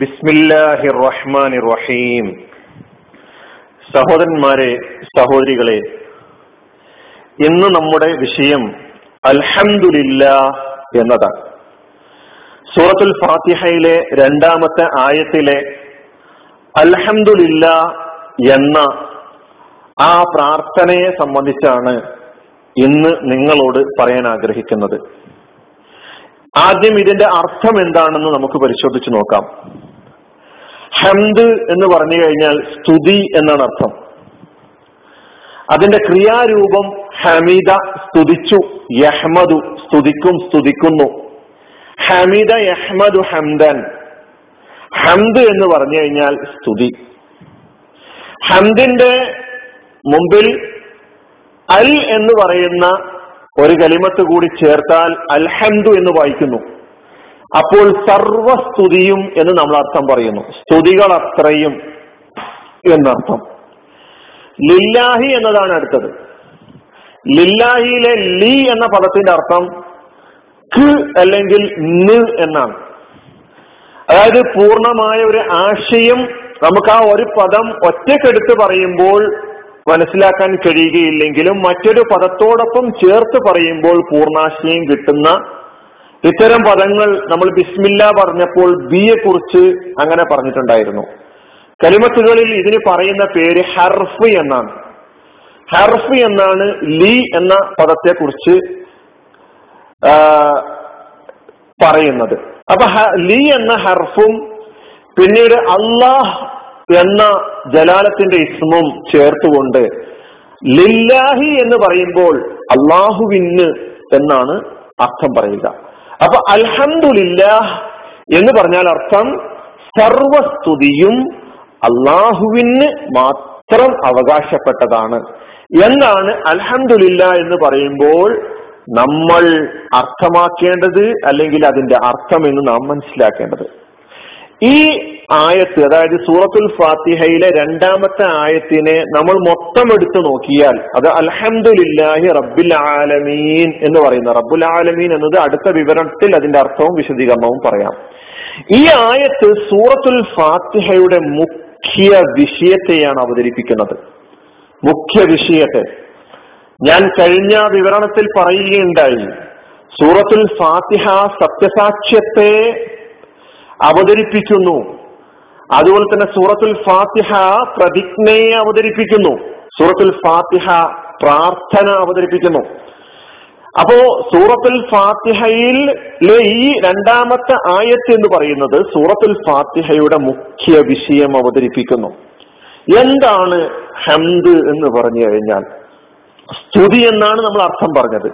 ബിസ്മില്ലാഹിർ റഹ്മാനിർ റഹീം സഹോദരന്മാരെ സഹോദരികളെ ഇന്ന് നമ്മുടെ വിഷയം അൽഹംദുലില്ല എന്നതാണ്. സൂറത്തുൽ ഫാത്തിഹയിലെ രണ്ടാമത്തെ ആയത്തിലെ അൽഹംദുലില്ല എന്ന ആ പ്രാർത്ഥനയെ സംബന്ധിച്ചാണ് ഇന്ന് നിങ്ങളോട് പറയാൻ ആഗ്രഹിക്കുന്നത്. ആദ്യം ഇതിന്റെ അർത്ഥം എന്താണെന്ന് നമുക്ക് പരിശോധിച്ചു നോക്കാം. ഹംദ് എന്ന് പറഞ്ഞു കഴിഞ്ഞാൽ സ്തുതി എന്നാണ് അർത്ഥം. അതിന്റെ ക്രിയാരൂപം ഹമീദ സ്തുതിച്ചു യഹ്മദു സ്തുതിക്കും സ്തുതിക്കുന്നു. ഹമീദ യഹ്മദു ഹംദൻ. ഹംദ് എന്ന് പറഞ്ഞു കഴിഞ്ഞാൽ സ്തുതി. ഹംദിന്റെ മുമ്പിൽ അൽ എന്ന് പറയുന്ന ഒരു കലിമത്ത് കൂടി ചേർത്താൽ അൽഹംദു എന്ന് വായിക്കുന്നു. അപ്പോൾ സർവസ്തുതിയും എന്ന് നമ്മൾ അർത്ഥം പറയുന്നു. സ്തുതികൾ അത്രയും എന്നർത്ഥം. ലില്ലാഹി എന്നതാണ് അടുത്തത്. ലില്ലാഹിയിലെ ലി എന്ന പദത്തിന്റെ അർത്ഥം ക് അല്ലെങ്കിൽ ന് എന്നാണ്. അതായത് പൂർണമായ ഒരു ആശയം നമുക്ക് ആ ഒരു പദം ഒറ്റക്കെടുത്ത് പറയുമ്പോൾ മനസ്സിലാക്കാൻ കഴിയുകയില്ലെങ്കിലും മറ്റൊരു പദത്തോടൊപ്പം ചേർത്ത് പറയുമ്പോൾ പൂർണാശയം കിട്ടുന്ന ഇത്തരം പദങ്ങൾ നമ്മൾ ബിസ്മില്ല പറഞ്ഞപ്പോൾ ബിയെ കുറിച്ച് അങ്ങനെ പറഞ്ഞിട്ടുണ്ടായിരുന്നു. കലിമത്തുകളിൽ ഇതിന് പറയുന്ന പേര് ഹർഫ് എന്നാണ്. ഹർഫ് എന്നാണ് ലി എന്ന പദത്തെ കുറിച്ച് പറയുന്നത്. അപ്പൊ ലി എന്ന ഹർഫും പിന്നീട് അള്ളാഹ് എന്ന ജലാലത്തിന്റെ ഇസ്മും ചേർത്തുകൊണ്ട് ലില്ലാഹി എന്ന് പറയുമ്പോൾ അള്ളാഹുവിന് എന്നാണ് അർത്ഥം പറയുക. അപ്പൊ അൽഹന്ദില്ല എന്ന് പറഞ്ഞാൽ അർത്ഥം സർവസ്തുതിയും അള്ളാഹുവിന് മാത്രം അവകാശപ്പെട്ടതാണ്. എന്നാണ് അൽഹന്ദില്ല എന്ന് പറയുമ്പോൾ നമ്മൾ അർത്ഥമാക്കേണ്ടത് അല്ലെങ്കിൽ അതിന്റെ അർത്ഥം എന്ന് നാം മനസ്സിലാക്കേണ്ടത്? ഈ ആയത്ത് അതായത് സൂറത്തുൽ ഫാത്തിഹയിലെ രണ്ടാമത്തെ ആയത്തിനെ നമ്മൾ മൊത്തം എടുത്തു നോക്കിയാൽ അത് അൽഹംദുലില്ലാഹി റബ്ബുൽ ആലമീൻ എന്ന് പറയുന്ന റബ്ബുൽ ആലമീൻ എന്നത് അടുത്ത വിവരണത്തിൽ അതിന്റെ അർത്ഥവും വിശദീകരണവും പറയാം. ഈ ആയത്ത് സൂറത്തുൽ ഫാത്തിഹയുടെ മുഖ്യ വിഷയത്തെയാണ് അവതരിപ്പിക്കുന്നത്. മുഖ്യ വിഷയത്തെ. ഞാൻ കഴിഞ്ഞ വിവരണത്തിൽ പറയുകയുണ്ടായി സൂറത്തുൽ ഫാത്തിഹ സത്യസാക്ഷ്യത്തെ അവതരിപ്പിക്കുന്നു. അതുപോലെ തന്നെ സൂറത്തുൽ ഫാത്തിഹ പ്രതിജ്ഞയെ അവതരിപ്പിക്കുന്നു. സൂറത്തുൽ ഫാത്തിഹ പ്രാർത്ഥന അവതരിപ്പിക്കുന്നു. അപ്പോ സൂറത്തുൽ ഫാത്തിഹയിൽ ഈ രണ്ടാമത്തെ ആയത്ത് എന്ന് പറയുന്നത് സൂറത്തുൽ ഫാത്തിഹയുടെ മുഖ്യ വിഷയം അവതരിപ്പിക്കുന്നു. എന്താണ് ഹംദ് എന്ന് പറഞ്ഞു കഴിഞ്ഞാൽ? സ്തുതി എന്നാണ് നമ്മൾ അർത്ഥം പറഞ്ഞത്.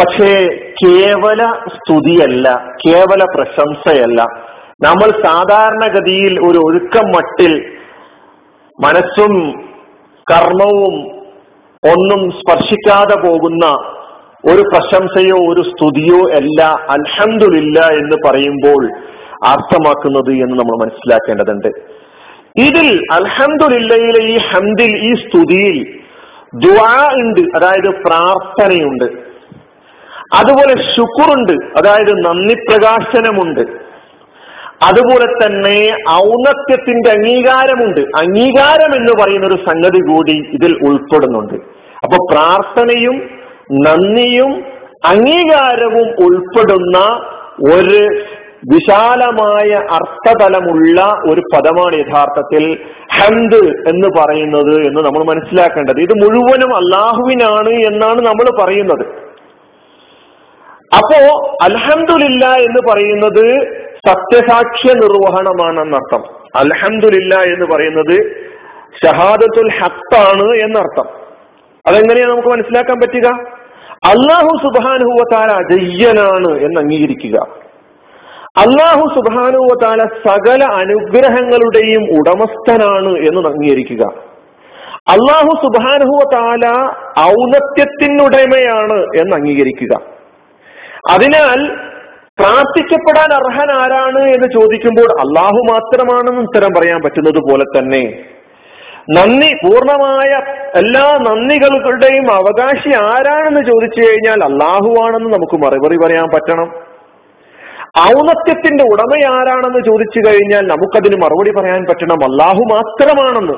പക്ഷേ കേവല സ്തുതിയല്ല കേവല പ്രശംസയല്ല. നമ്മൾ സാധാരണഗതിയിൽ ഒരു ഒഴുക്കം മട്ടിൽ മനസ്സും കർമ്മവും ഒന്നും സ്പർശിക്കാതെ പോകുന്ന ഒരു പ്രശംസയോ ഒരു സ്തുതിയോ അല്ല അൽഹന്ദില്ല എന്ന് പറയുമ്പോൾ അർത്ഥമാക്കുന്നത് എന്ന് നമ്മൾ മനസ്സിലാക്കേണ്ടതുണ്ട്. ഇതിൽ അൽഹന്ദില്ലയിലെ ഈ ഹന്ദിൽ ഈ സ്തുതിയിൽ ദുആ ഉണ്ട് അതായത് പ്രാർത്ഥനയുണ്ട്. അതുപോലെ ശുക്റുണ്ട് അതായത് നന്ദി പ്രകാശനമുണ്ട് അതുപോലെ തന്നെ ഔന്നത്യത്തിന്റെ അംഗീകാരമുണ്ട്. അംഗീകാരം എന്ന് പറയുന്ന ഒരു സംഗതി കൂടി ഇതിൽ ഉൾപ്പെടുന്നുണ്ട്. അപ്പൊ പ്രാർത്ഥനയും നന്ദിയും അംഗീകാരവും ഉൾപ്പെടുന്ന ഒരു വിശാലമായ അർത്ഥതലമുള്ള ഒരു പദമാണ് യഥാർത്ഥത്തിൽ ഹന്ത് എന്ന് പറയുന്നത് എന്ന് നമ്മൾ മനസ്സിലാക്കേണ്ടത്. ഇത് മുഴുവനും അള്ളാഹുവിനാണ് എന്നാണ് നമ്മൾ പറയുന്നത്. അപ്പോ അൽഹന്ദില്ല എന്ന് പറയുന്നത് സത്യസാക്ഷ്യ നിർവഹണമാണ് നിർവഹണമാണെന്നർത്ഥം. അലഹമില്ല എന്ന് പറയുന്നത് ഷഹാദത്തുൽ ഹത്താണ് എന്നർത്ഥം. അതെങ്ങനെയാണ് നമുക്ക് മനസ്സിലാക്കാൻ പറ്റുക? അള്ളാഹു സുബാനുഹുവത്താല ജയ്യനാണ് എന്ന് അംഗീകരിക്കുക അള്ളാഹു സുബാനുവത്താല സകല അനുഗ്രഹങ്ങളുടെയും ഉടമസ്ഥനാണ് എന്ന് അംഗീകരിക്കുക അള്ളാഹു സുബാനുഹുവത്താല ഔന്നത്യത്തിനുടമയാണ് എന്ന് അംഗീകരിക്കുക അതിനാൽ പ്രാർത്ഥിക്കപ്പെടാൻ അർഹൻ ആരാണ് എന്ന് ചോദിക്കുമ്പോൾ അള്ളാഹു മാത്രമാണെന്ന് ഉത്തരം പറയാൻ പറ്റുന്നത് പോലെ തന്നെ നന്ദി പൂർണമായ എല്ലാ നന്ദികളുടെയും അവകാശി ആരാണെന്ന് ചോദിച്ചു കഴിഞ്ഞാൽ അള്ളാഹുവാണെന്ന് നമുക്ക് മറുപടി പറയാൻ പറ്റണം. ഔന്നത്യത്തിന്റെ ഉടമ ആരാണെന്ന് ചോദിച്ചു കഴിഞ്ഞാൽ നമുക്കതിന് മറുപടി പറയാൻ പറ്റണം. അള്ളാഹു മാത്രമാണെന്ന്.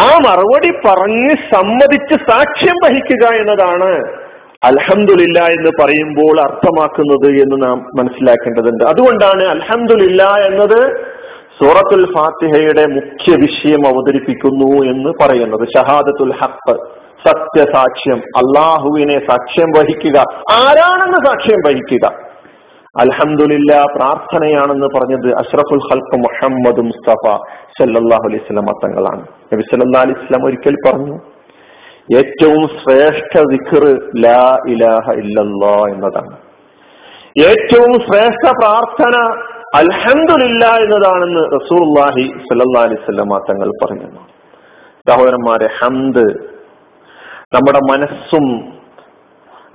ആ മറുപടി പറഞ്ഞ് സമ്മതിച്ച് സാക്ഷ്യം വഹിക്കുക എന്നതാണ് അൽഹംദുലില്ല എന്ന് പറയുമ്പോൾ അർത്ഥമാക്കുന്നത് എന്ന് നാം മനസ്സിലാക്കേണ്ടതുണ്ട്. അതുകൊണ്ടാണ് അൽഹംദുലില്ല എന്നത് സൂറത്തുൽ ഫാത്തിഹയുടെ മുഖ്യ വിഷയം അവതരിപ്പിക്കുന്നു എന്ന് പറയുന്നത്. ഷഹാദത്തുൽ ഹക്ക് സത്യസാക്ഷ്യം അള്ളാഹുവിനെ സാക്ഷ്യം വഹിക്കുക. ആരാണെന്ന് സാക്ഷ്യം വഹിക്കുക? അൽഹംദുലില്ല പ്രാർത്ഥനയാണെന്ന് പറഞ്ഞത് അഷ്റഫുൽ ഹൽക്ക് മുഹമ്മദ് മുസ്തഫ സല്ലല്ലാഹു അലൈഹി സ്വലം തങ്ങളാണ്. നബി സല്ലാ അലൈഹി സ്വലം ഒരിക്കൽ പറഞ്ഞു ഏറ്റവും ശ്രേഷ്ഠ വിഖർ ലാ ഇലാഹ ഇല്ലല്ലാ എന്നതാണ്. ഏറ്റവും ശ്രേഷ്ഠ പ്രാർത്ഥന അൽഹന്ദില്ല എന്നതാണെന്ന് റസൂലുള്ളാഹി സല്ലല്ലാഹു അലൈഹി വസല്ലമ തങ്ങൾ പറഞ്ഞു സഹോദരന്മാരെ ഹന്ത് നമ്മുടെ മനസ്സും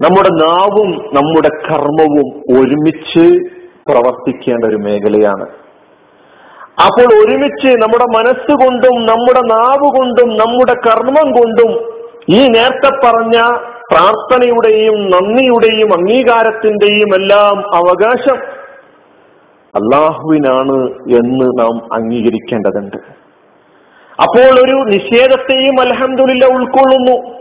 നമ്മുടെ നാവും നമ്മുടെ കർമ്മവും ഒരുമിച്ച് പ്രവർത്തിക്കേണ്ട ഒരു മേഖലയാണ്. അപ്പോൾ ഒരുമിച്ച് നമ്മുടെ മനസ്സുകൊണ്ടും നമ്മുടെ നാവ് കൊണ്ടും നമ്മുടെ കർമ്മം കൊണ്ടും ഈ നേരത്തെ പറഞ്ഞ പ്രാർത്ഥനയുടെയും നന്ദിയുടെയും അംഗീകാരത്തിന്റെയും എല്ലാം അവകാശം അള്ളാഹുവിനാണ് എന്ന് നാം അംഗീകരിക്കേണ്ടതുണ്ട്. അപ്പോൾ ഒരു നിഷേധത്തെയും അലഹമില്ല ഉൾക്കൊള്ളുന്നു.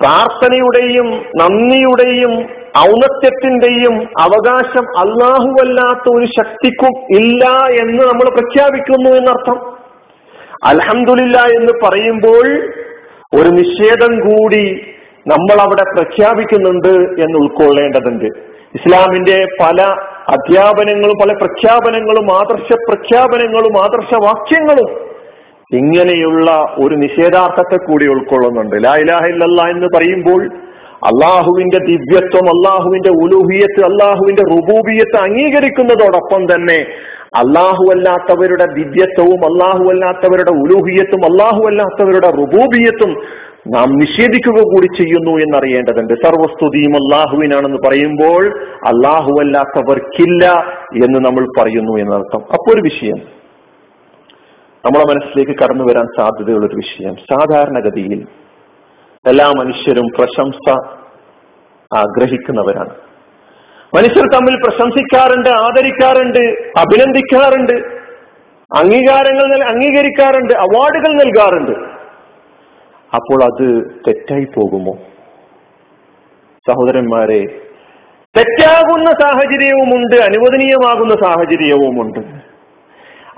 പ്രാർത്ഥനയുടെയും നന്ദിയുടെയും ഔന്നത്യത്തിന്റെയും അവകാശം അള്ളാഹുവല്ലാത്ത ഒരു ശക്തിക്കും ഇല്ല എന്ന് നമ്മൾ പ്രഖ്യാപിക്കുന്നു എന്നർത്ഥം. അൽഹംദുലില്ല എന്ന് പറയുമ്പോൾ ഒരു നിഷേധം കൂടി നമ്മൾ അവിടെ പ്രഖ്യാപിക്കുന്നുണ്ട് എന്ന് ഉൾക്കൊള്ളേണ്ടതുണ്ട്. ഇസ്ലാമിന്റെ പല അധ്യാപനങ്ങളും പല പ്രഖ്യാപനങ്ങളും ആദർശ പ്രഖ്യാപനങ്ങളും ആദർശവാക്യങ്ങളും ഇങ്ങനെയുള്ള ഒരു നിഷേധാർത്ഥത്തെ കൂടി ഉൾക്കൊള്ളുന്നുണ്ട്. ലാ ഇലാഹ ഇല്ലല്ല എന്ന് പറയുമ്പോൾ അള്ളാഹുവിന്റെ ദിവ്യത്വം അള്ളാഹുവിന്റെ ഉലൂഹിയത്ത് അള്ളാഹുവിന്റെ റുബൂബിയത്ത് അംഗീകരിക്കുന്നതോടൊപ്പം തന്നെ അള്ളാഹു അല്ലാത്തവരുടെ ദിവ്യത്വവും അള്ളാഹു അല്ലാത്തവരുടെ ഉലൂഹിയത്തും അള്ളാഹു അല്ലാത്തവരുടെ റുബൂബിയത്തും നാം നിഷേധിക്കുക കൂടി ചെയ്യുന്നു എന്നറിയേണ്ടതുണ്ട്. സർവസ്തുതിയും അള്ളാഹുവിനാണെന്ന് പറയുമ്പോൾ അള്ളാഹു അല്ലാത്തവർക്കില്ല എന്ന് നമ്മൾ പറയുന്നു എന്നർത്ഥം. അപ്പൊ ഒരു വിഷയം. നമ്മളെ മനസ്സിലേക്ക് കടന്നു വരാൻ സാധ്യതയുള്ള ഒരു വിഷയം. സാധാരണഗതിയിൽ എല്ലാ മനുഷ്യരും പ്രശംസ ആഗ്രഹിക്കുന്നവരാണ്. മനുഷ്യർ തമ്മിൽ പ്രശംസിക്കാറുണ്ട് ആദരിക്കാറുണ്ട് അഭിനന്ദിക്കാറുണ്ട് അംഗീകാരങ്ങൾ അംഗീകരിക്കാറുണ്ട് അവാർഡുകൾ നൽകാറുണ്ട്. അപ്പോൾ അത് തെറ്റായി പോകുമോ? സഹോദരന്മാരെ തെറ്റാകുന്ന സാഹചര്യവുമുണ്ട് അനുവദനീയമാകുന്ന സാഹചര്യവുമുണ്ട്.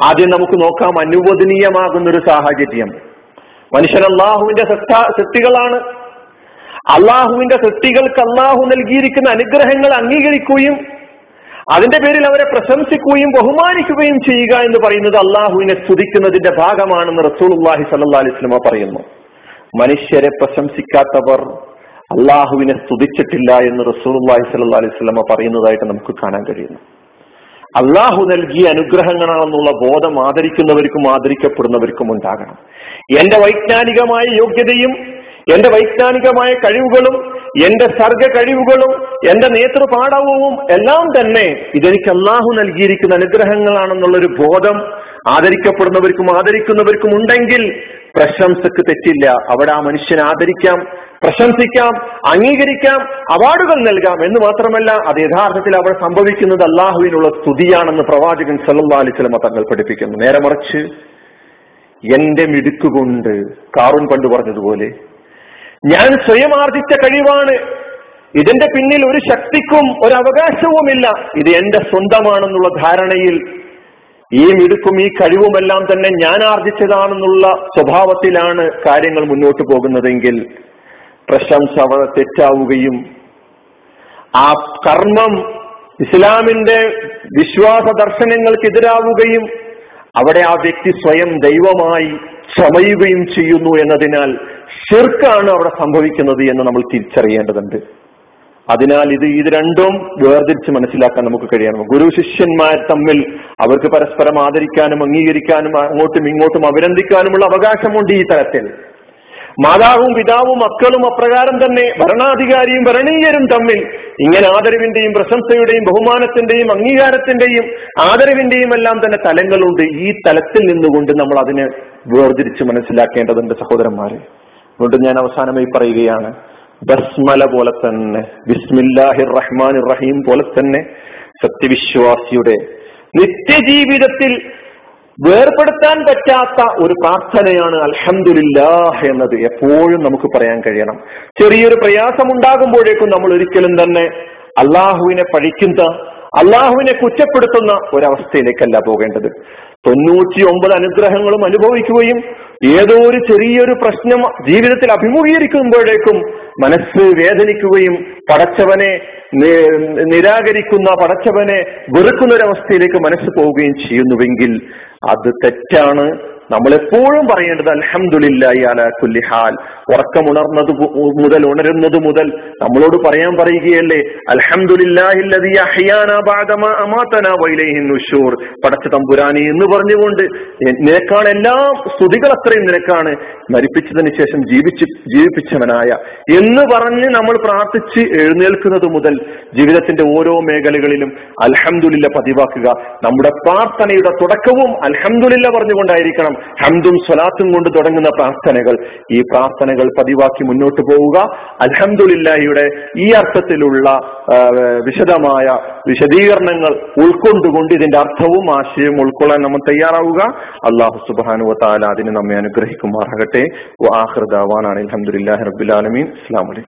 ആദ്യം നമുക്ക് നോക്കാം അനുവദനീയമാകുന്ന ഒരു സാഹചര്യം. മനുഷ്യൻ അള്ളാഹുവിന്റെ സൃഷ്ടികളാണ്. അള്ളാഹുവിന്റെ സൃഷ്ടികൾക്ക് അള്ളാഹു നൽകിയിരിക്കുന്ന അനുഗ്രഹങ്ങൾ അംഗീകരിക്കുകയും അതിന്റെ പേരിൽ അവരെ പ്രശംസിക്കുകയും ബഹുമാനിക്കുകയും ചെയ്യുക എന്ന് പറയുന്നത് അള്ളാഹുവിനെ സ്തുതിക്കുന്നതിന്റെ ഭാഗമാണെന്ന് റസൂലുള്ളാഹി സല്ലല്ലാഹു അലൈഹി വസല്ലമ പറയുന്നു. മനുഷ്യരെ പ്രശംസിക്കാത്തവർ അള്ളാഹുവിനെ സ്തുതിച്ചിട്ടില്ല എന്ന് റസൂലുള്ളാഹി അള്ളാഹി അലൈഹി അലിസ്ലമ പറയുന്നതായിട്ട് നമുക്ക് കാണാൻ കഴിയുന്നു. അള്ളാഹു നൽകിയ അനുഗ്രഹങ്ങളാണെന്നുള്ള ബോധം ആദരിക്കുന്നവർക്കും ആദരിക്കപ്പെടുന്നവർക്കും ഉണ്ടാകണം. എന്റെ വൈജ്ഞാനികമായ യോഗ്യതയും എന്റെ വൈജ്ഞാനികമായ കഴിവുകളും എന്റെ സർഗ കഴിവുകളും എന്റെ നേതൃപാഠവും എല്ലാം തന്നെ ഇതെനിക്ക് അള്ളാഹു നൽകിയിരിക്കുന്ന അനുഗ്രഹങ്ങളാണെന്നുള്ളൊരു ബോധം ആദരിക്കപ്പെടുന്നവർക്കും ആദരിക്കുന്നവർക്കും ഉണ്ടെങ്കിൽ പ്രശംസക്ക് തെറ്റില്ല. അവിടെ ആ മനുഷ്യനെ ആദരിക്കാം പ്രശംസിക്കാം അംഗീകരിക്കാം അവാർഡുകൾ നൽകാം എന്ന് മാത്രമല്ല അത് യഥാർത്ഥത്തിൽ അവിടെ സംഭവിക്കുന്നത് അള്ളാഹുവിനുള്ള സ്തുതിയാണെന്ന് പ്രവാചകൻ സല്ലാ അലൈഹി സ്വലമ തങ്ങൾ പഠിപ്പിക്കുന്നു. നേരെ മറിച്ച് എന്റെ മിടുക്കുകൊണ്ട് കാറുൻ പണ്ട് പറഞ്ഞതുപോലെ ഞാൻ സ്വയം ആർജിച്ച കഴിവാണ്. ഇതിന്റെ പിന്നിൽ ഒരു ശക്തിക്കും ഒരു അവകാശവുമില്ല. ഇത് എന്റെ സ്വന്തമാണെന്നുള്ള ധാരണയിൽ ഈ മിടുക്കും ഈ കഴിവുമെല്ലാം തന്നെ ഞാൻ ആർജിച്ചതാണെന്നുള്ള സ്വഭാവത്തിലാണ് കാര്യങ്ങൾ മുന്നോട്ട് പോകുന്നതെങ്കിൽ പ്രശംസ അവിടെ തെറ്റാവുകയും ആ കർമ്മം ഇസ്ലാമിന്റെ വിശ്വാസ ദർശനങ്ങൾക്കെതിരാവുകയും അവിടെ ആ വ്യക്തി സ്വയം ദൈവമായി ചമയുകയും ചെയ്യുന്നു എന്നതിനാൽ ഷിർക്കാണ് അവിടെ സംഭവിക്കുന്നത് എന്ന് നമ്മൾ തിരിച്ചറിയേണ്ടതുണ്ട്. അതിനാൽ ഇത് ഇത് രണ്ടും വേർതിരിച്ച് മനസ്സിലാക്കാൻ നമുക്ക് കഴിയണം. ഗുരു ശിഷ്യന്മാർ തമ്മിൽ അവർക്ക് പരസ്പരം ആദരിക്കാനും അംഗീകരിക്കാനും അങ്ങോട്ടും ഇങ്ങോട്ടും അഭിനന്ദിക്കാനുമുള്ള അവകാശമുണ്ട് ഈ തരത്തിൽ മാതാവും പിതാവും മക്കളും അപ്രകാരം തന്നെ ഭരണാധികാരിയും ഭരണീയരും തമ്മിൽ ഇങ്ങനെ ആദരവിന്റെയും പ്രശംസയുടെയും ബഹുമാനത്തിന്റെയും അംഗീകാരത്തിന്റെയും ആദരവിന്റെയും എല്ലാം തന്നെ തലങ്ങളുണ്ട്. ഈ തലത്തിൽ നിന്നുകൊണ്ട് നമ്മൾ അതിനെ വേർതിരിച്ച് മനസ്സിലാക്കേണ്ടതുണ്ട് സഹോദരന്മാരെ. അതുകൊണ്ട് ഞാൻ അവസാനമായി പറയുകയാണ് ബസ്മല പോലെ തന്നെ ബിസ്മില്ലാഹിർ റഹ്മാൻ റഹീം പോലെ തന്നെ സത്യവിശ്വാസിയുടെ നിത്യജീവിതത്തിൽ വേർപെടുത്താൻ പറ്റാത്ത ഒരു പ്രാർത്ഥനയാണ് അൽഹംദുലില്ലാഹ് എന്നത് എപ്പോഴും നമുക്ക് പറയാൻ കഴിയണം. ചെറിയൊരു പ്രയാസം ഉണ്ടാകുമ്പോഴേക്കും നമ്മൾ ഒരിക്കലും തന്നെ അള്ളാഹുവിനെ പഴിക്കുന്ന അള്ളാഹുവിനെ കുറ്റപ്പെടുത്തുന്ന ഒരവസ്ഥയിലേക്കല്ല പോകേണ്ടത്. തൊണ്ണൂറ്റി ഒമ്പത് അനുഗ്രഹങ്ങളും അനുഭവിക്കുകയും ഏതോ ഒരു ചെറിയൊരു പ്രശ്നം ജീവിതത്തിൽ അഭിമുഖീകരിക്കുമ്പോഴേക്കും മനസ്സ് വേദനിക്കുകയും പടച്ചവനെ നിരാകരിക്കുന്ന പടച്ചവനെ വെറുക്കുന്ന ഒരവസ്ഥയിലേക്ക് മനസ്സ് പോവുകയും ചെയ്യുന്നുവെങ്കിൽ അത് തെറ്റാണ്. നമ്മൾ എപ്പോഴും പറയേണ്ടത് അൽഹംദുലില്ലാഹി അലാ കുല്ലി ഹാൽ. ഉറക്കമുണർന്നത് മുതൽ ഉണരുന്നത് മുതൽ നമ്മളോട് പറയാൻ പറയുകയല്ലേ നുശൂർ പടച്ച തമ്പുരാനി എന്ന് പറഞ്ഞുകൊണ്ട് നിനക്കാണ് എല്ലാ സ്തുതികൾ അത്രയും നിനക്കാണ്. മരിപ്പിച്ചതിന് ശേഷം ജീവിച്ച് ജീവിപ്പിച്ചവനായ എന്ന് പറഞ്ഞ് നമ്മൾ പ്രാർത്ഥിച്ച് എഴുന്നേൽക്കുന്നത് മുതൽ ജീവിതത്തിന്റെ ഓരോ മേഖലകളിലും അലഹമുല്ല പതിവാക്കുക. നമ്മുടെ പ്രാർത്ഥനയുടെ തുടക്കവും അലഹമുല്ല പറഞ്ഞുകൊണ്ടായിരിക്കണം. ഹംദും സ്വലാത്തും കൊണ്ട് തുടങ്ങുന്ന പ്രാർത്ഥനകൾ. ഈ പ്രാർത്ഥനകൾ പതിവാക്കി മുന്നോട്ട് പോവുക. അൽഹംദുലില്ലാഹിയുടെ ഈ അർത്ഥത്തിലുള്ള വിശദമായ വിശദീകരണങ്ങൾ ഉൾക്കൊണ്ടുകൊണ്ട് ഇതിന്റെ അർത്ഥവും ആശയവും ഉൾക്കൊള്ളാൻ നമ്മൾ തയ്യാറാവുക. അള്ളാഹു സുബാനു താല അതിന് നമ്മെ അനുഗ്രഹിക്കുമാറാകട്ടെ. ആഹൃദാവാനാണ് അലഹമുല്ലാഹി റബുലാലമീൻ വലൈക്കും